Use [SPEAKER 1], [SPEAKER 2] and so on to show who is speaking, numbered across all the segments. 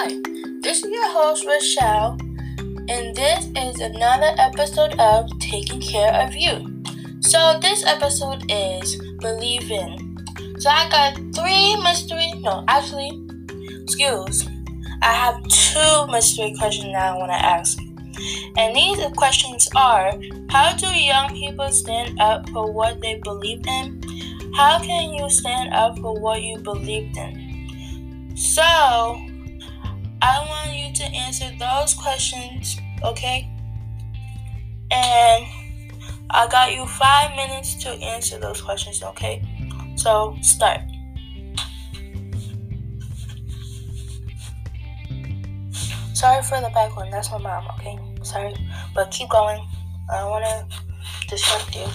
[SPEAKER 1] Hi, this is your host, Rochelle, and this is another episode of Taking Care of You. So, this episode is Believe In. So, I got three mystery, no, actually, excuse, I have two mystery questions that I want to ask. And these questions are How do young people stand up for what they believe in? How can you stand up for what you believed in? So, I want you to answer those questions, okay? And I got you five minutes to answer those questions, okay? So, start. Sorry for the background, that's my mom, okay? Sorry, but keep going. I don't want to disrupt you.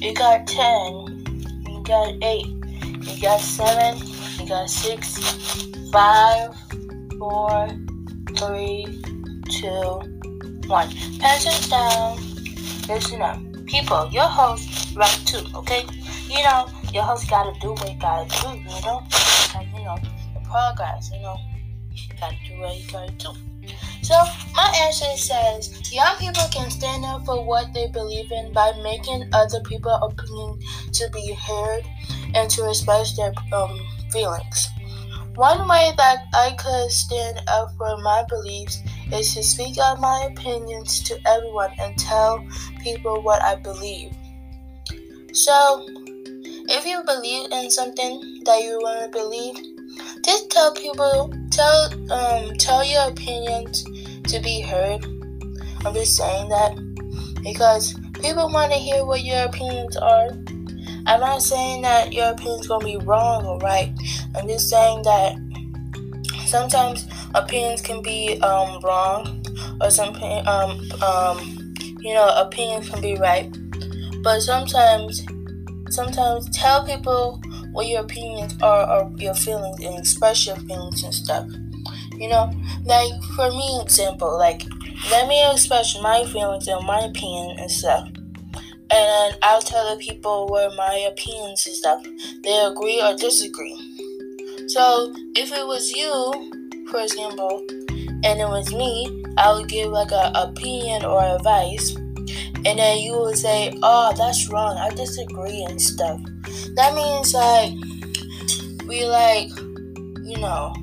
[SPEAKER 1] You got 10. You got 8. You got 7. You got 6. 5. 4. 3. 2. 1. Pencils down. Listen up. People, your host rap too, okay? You know, your host gotta do what you gotta do, you know? Like, you know, the progress, you know? You gotta do what you gotta do. So my answer says young people can stand up for what they believe in by making other people's opinion to be heard and to express their um, feelings. One way that I could stand up for my beliefs is to speak out my opinions to everyone and tell people what I believe. So, if you believe in something that you want to believe, just tell people, tell um, tell your opinions to be heard. I'm just saying that because people want to hear what your opinions are. I'm not saying that your opinion's gonna be wrong or right. I'm just saying that sometimes opinions can be um, wrong, or some um, um, you know opinions can be right. But sometimes, sometimes tell people what your opinions are or your feelings and express your feelings and stuff. You know, like for me, example, like let me express my feelings and my opinion and stuff. And I'll tell the people what my opinions and stuff. They agree or disagree. So if it was you, for example, and it was me, I would give like a opinion or advice, and then you would say, "Oh, that's wrong. I disagree and stuff." That means like we like, you know,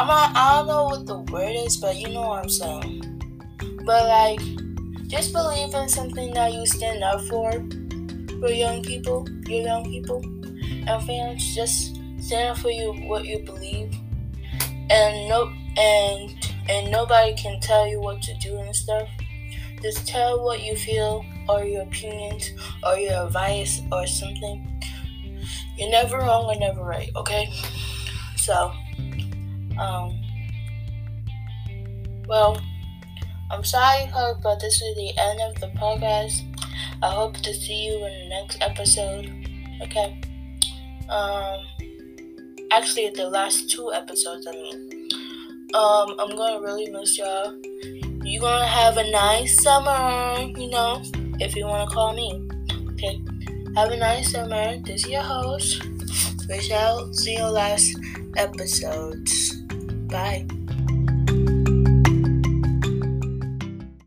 [SPEAKER 1] I'm don't know what the word is, but you know what I'm saying. But like, just believe in something that you stand up for, for young people, your young people, and fans. Just stand up for you what you believe, and no, and and nobody can tell you what to do and stuff. Just tell what you feel, or your opinions, or your advice, or something. You're never wrong or never right. Okay, so. Um, well, I'm sorry, but this is the end of the podcast. I hope to see you in the next episode. Okay. Um, actually, the last two episodes. I mean, um, I'm gonna really miss y'all. You're gonna have a nice summer, you know, if you wanna call me. Okay. Have a nice summer. This is your host. Rochelle, see you last episodes. Bye.